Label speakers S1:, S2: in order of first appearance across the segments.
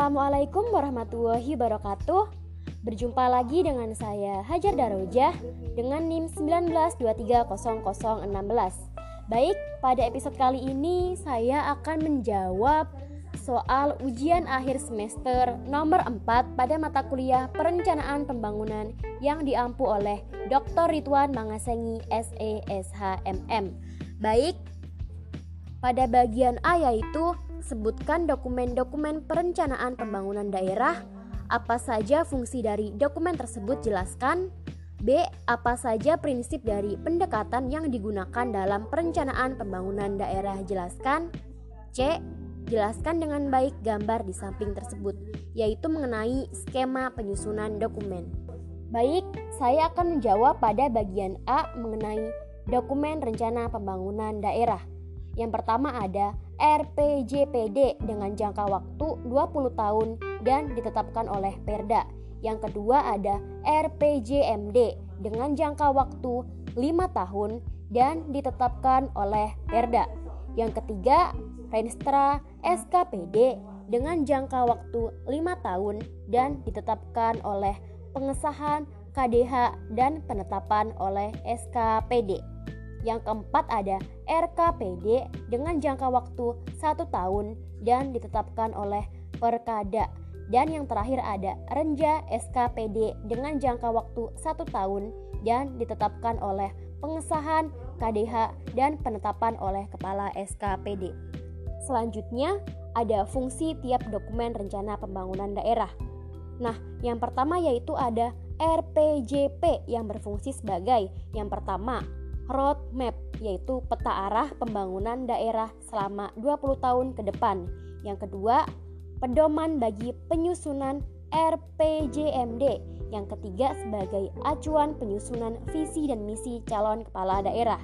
S1: Assalamualaikum warahmatullahi wabarakatuh. Berjumpa lagi dengan saya Hajar Darojah dengan NIM 192300016. Baik, pada episode kali ini saya akan menjawab soal ujian akhir semester nomor 4 pada mata kuliah Perencanaan Pembangunan yang diampu oleh Dr. Ridwan Mangasengi SESHMM. Baik, pada bagian A yaitu sebutkan dokumen-dokumen perencanaan pembangunan daerah, apa saja fungsi dari dokumen tersebut jelaskan. B. Apa saja prinsip dari pendekatan yang digunakan dalam perencanaan pembangunan daerah jelaskan. C. Jelaskan dengan baik gambar di samping tersebut, yaitu mengenai skema penyusunan dokumen. Baik, saya akan menjawab pada bagian A mengenai dokumen rencana pembangunan daerah. Yang pertama ada RPJPD dengan jangka waktu 20 tahun dan ditetapkan oleh Perda. Yang kedua ada RPJMD dengan jangka waktu 5 tahun dan ditetapkan oleh Perda. Yang ketiga, Renstra SKPD dengan jangka waktu 5 tahun dan ditetapkan oleh pengesahan KDH dan penetapan oleh SKPD. Yang keempat ada RKPD dengan jangka waktu satu tahun dan ditetapkan oleh Perkada. Dan yang terakhir ada Renja SKPD dengan jangka waktu satu tahun dan ditetapkan oleh pengesahan KDH dan penetapan oleh Kepala SKPD. Selanjutnya ada fungsi tiap dokumen rencana pembangunan daerah. Nah, yang pertama yaitu ada RPJP yang berfungsi sebagai yang pertama roadmap yaitu peta arah pembangunan daerah selama 20 tahun ke depan. Yang kedua, pedoman bagi penyusunan RPJMD. Yang ketiga sebagai acuan penyusunan visi dan misi calon kepala daerah.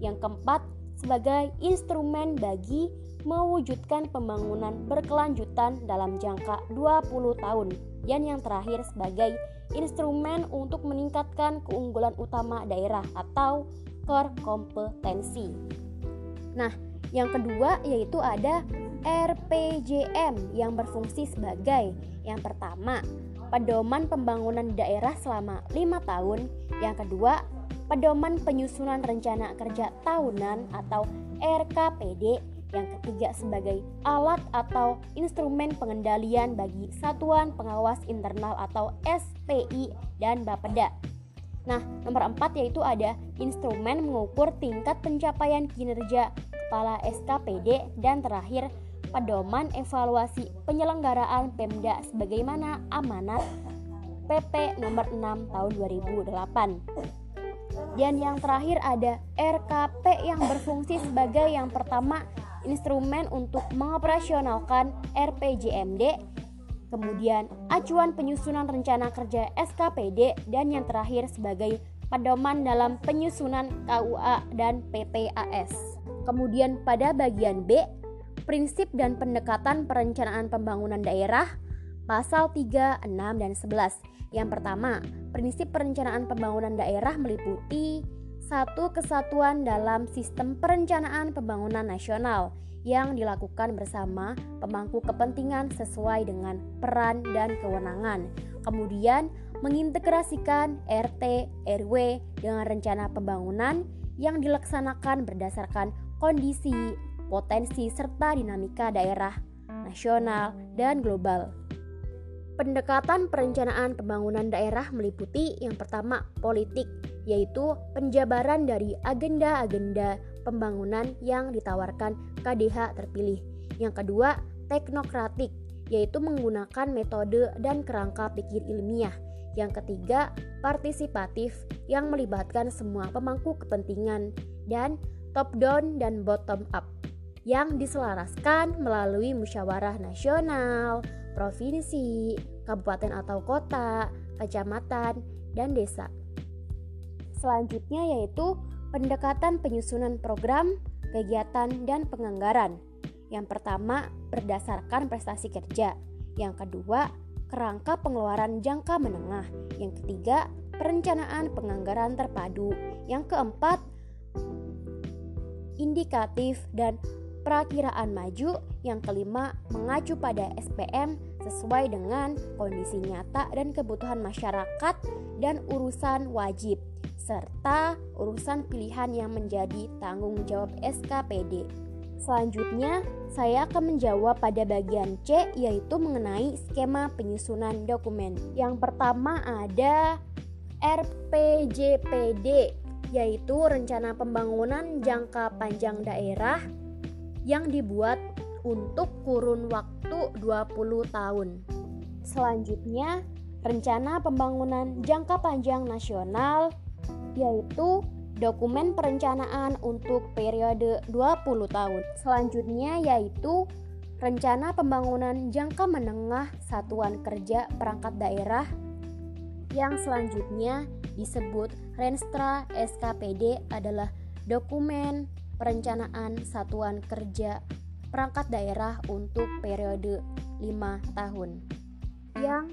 S1: Yang keempat, sebagai instrumen bagi mewujudkan pembangunan berkelanjutan dalam jangka 20 tahun. Dan yang terakhir sebagai instrumen untuk meningkatkan keunggulan utama daerah atau core kompetensi. Nah, yang kedua yaitu ada RPJM yang berfungsi sebagai yang pertama, pedoman pembangunan daerah selama lima tahun, yang kedua, pedoman penyusunan rencana kerja tahunan atau RKPD, yang ketiga sebagai alat atau instrumen pengendalian bagi satuan pengawas internal atau SPI dan Bapeda. Nah, nomor empat yaitu ada instrumen mengukur tingkat pencapaian kinerja kepala SKPD dan terakhir pedoman evaluasi penyelenggaraan Pemda sebagaimana amanat PP nomor 6 tahun 2008. Dan yang terakhir ada RKP yang berfungsi sebagai yang pertama instrumen untuk mengoperasionalkan RPJMD kemudian acuan penyusunan rencana kerja SKPD, dan yang terakhir sebagai pedoman dalam penyusunan KUA dan PPAS. Kemudian pada bagian B, prinsip dan pendekatan perencanaan pembangunan daerah, pasal 3, 6, dan 11. Yang pertama, prinsip perencanaan pembangunan daerah meliputi satu kesatuan dalam sistem perencanaan pembangunan nasional yang dilakukan bersama pemangku kepentingan sesuai dengan peran dan kewenangan. Kemudian, mengintegrasikan RT, RW dengan rencana pembangunan yang dilaksanakan berdasarkan kondisi, potensi, serta dinamika daerah, nasional, dan global. Pendekatan perencanaan pembangunan daerah meliputi yang pertama politik, yaitu penjabaran dari agenda-agenda pembangunan yang ditawarkan KDH terpilih. Yang kedua, teknokratik, yaitu menggunakan metode dan kerangka pikir ilmiah. Yang ketiga, partisipatif yang melibatkan semua pemangku kepentingan dan top down dan bottom up yang diselaraskan melalui musyawarah nasional, provinsi, kabupaten atau kota, kecamatan, dan desa. Selanjutnya yaitu pendekatan penyusunan program, kegiatan, dan penganggaran. Yang pertama, berdasarkan prestasi kerja. Yang kedua, kerangka pengeluaran jangka menengah. Yang ketiga, perencanaan penganggaran terpadu. Yang keempat, indikatif dan perakiraan maju. Yang kelima, mengacu pada SPM sesuai dengan kondisi nyata dan kebutuhan masyarakat dan urusan wajib serta urusan pilihan yang menjadi tanggung jawab SKPD. Selanjutnya, saya akan menjawab pada bagian C yaitu mengenai skema penyusunan dokumen. Yang pertama ada RPJPD yaitu rencana pembangunan jangka panjang daerah yang dibuat untuk kurun waktu 20 tahun. Selanjutnya, rencana pembangunan jangka panjang nasional yaitu dokumen perencanaan untuk periode 20 tahun. Selanjutnya yaitu rencana pembangunan jangka menengah satuan kerja perangkat daerah yang selanjutnya disebut Renstra SKPD adalah dokumen perencanaan satuan kerja perangkat daerah untuk periode 5 tahun yang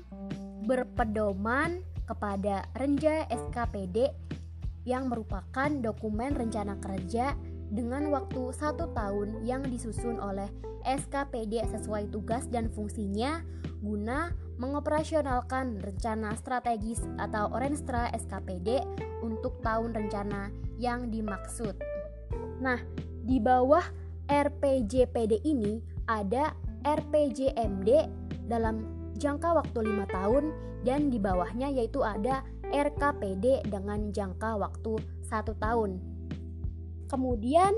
S1: berpedoman kepada Renja SKPD yang merupakan dokumen rencana kerja dengan waktu satu tahun yang disusun oleh SKPD sesuai tugas dan fungsinya guna mengoperasionalkan rencana strategis atau Orenstra SKPD untuk tahun rencana yang dimaksud. Nah, di bawah RPJPD ini ada RPJMD dalam jangka waktu lima tahun dan di bawahnya yaitu ada RKPD dengan jangka waktu satu tahun. Kemudian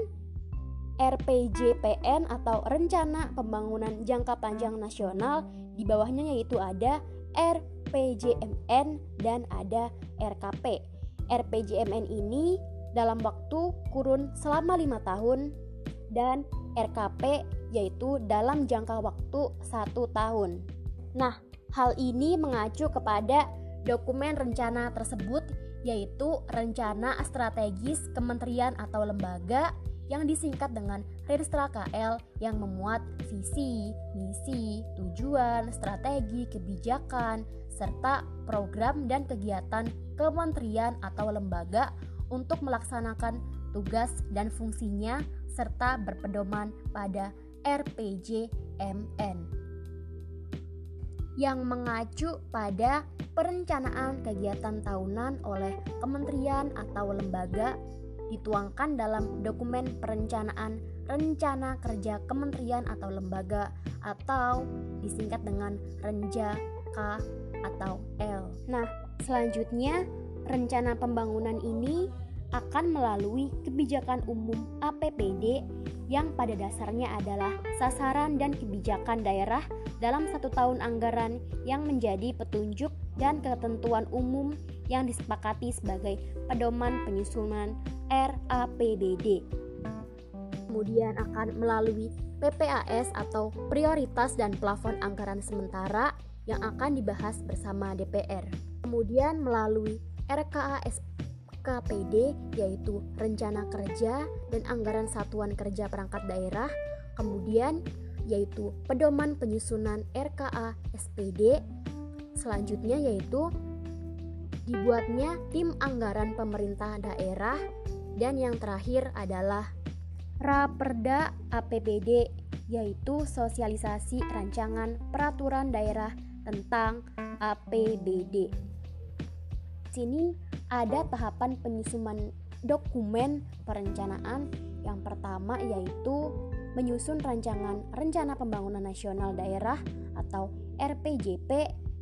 S1: RPJPN atau Rencana Pembangunan Jangka Panjang Nasional di bawahnya yaitu ada RPJMN dan ada RKP. RPJMN ini dalam waktu kurun selama lima tahun dan RKP yaitu dalam jangka waktu satu tahun. Nah, hal ini mengacu kepada dokumen rencana tersebut yaitu rencana strategis kementerian atau lembaga yang disingkat dengan Renstra KL yang memuat visi, misi, tujuan, strategi, kebijakan, serta program dan kegiatan kementerian atau lembaga untuk melaksanakan tugas dan fungsinya serta berpedoman pada RPJMN yang mengacu pada perencanaan kegiatan tahunan oleh kementerian atau lembaga dituangkan dalam dokumen perencanaan rencana kerja kementerian atau lembaga atau disingkat dengan Renja K atau L. Nah, selanjutnya rencana pembangunan ini akan melalui kebijakan umum APBD yang pada dasarnya adalah sasaran dan kebijakan daerah dalam satu tahun anggaran yang menjadi petunjuk dan ketentuan umum yang disepakati sebagai pedoman penyusunan RAPBD. Kemudian akan melalui PPAS atau prioritas dan plafon anggaran sementara yang akan dibahas bersama DPR. Kemudian melalui RKA KPD yaitu rencana kerja dan anggaran satuan kerja perangkat daerah, kemudian yaitu pedoman penyusunan RKA SPD, selanjutnya yaitu dibuatnya tim anggaran pemerintah daerah. Dan yang terakhir adalah Raperda APBD yaitu sosialisasi rancangan peraturan daerah tentang APBD. Sini ada tahapan penyusunan dokumen perencanaan. Yang pertama yaitu menyusun rancangan Rencana Pembangunan Nasional Daerah atau RPJP,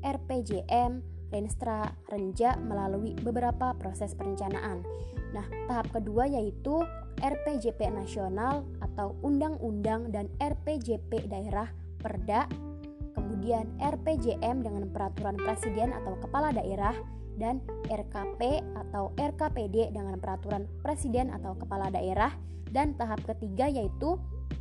S1: RPJM, Renstra, Renja melalui beberapa proses perencanaan. Nah, tahap kedua yaitu RPJP nasional atau Undang-Undang dan RPJP daerah Perda, kemudian RPJM dengan peraturan presiden atau kepala daerah dan RKP atau RKPD dengan peraturan presiden atau kepala daerah dan tahap ketiga yaitu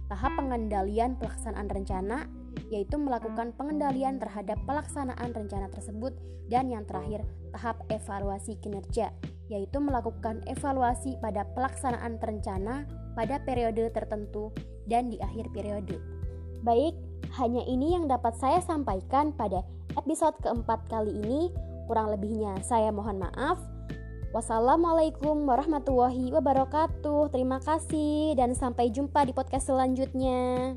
S1: tahap pengendalian pelaksanaan rencana yaitu melakukan pengendalian terhadap pelaksanaan rencana tersebut dan yang terakhir tahap evaluasi kinerja yaitu melakukan evaluasi pada pelaksanaan rencana pada periode tertentu dan di akhir periode. Baik, hanya ini yang dapat saya sampaikan pada episode keempat kali ini. Kurang lebihnya saya mohon maaf. Wassalamualaikum warahmatullahi wabarakatuh. Terima kasih dan sampai jumpa di podcast selanjutnya.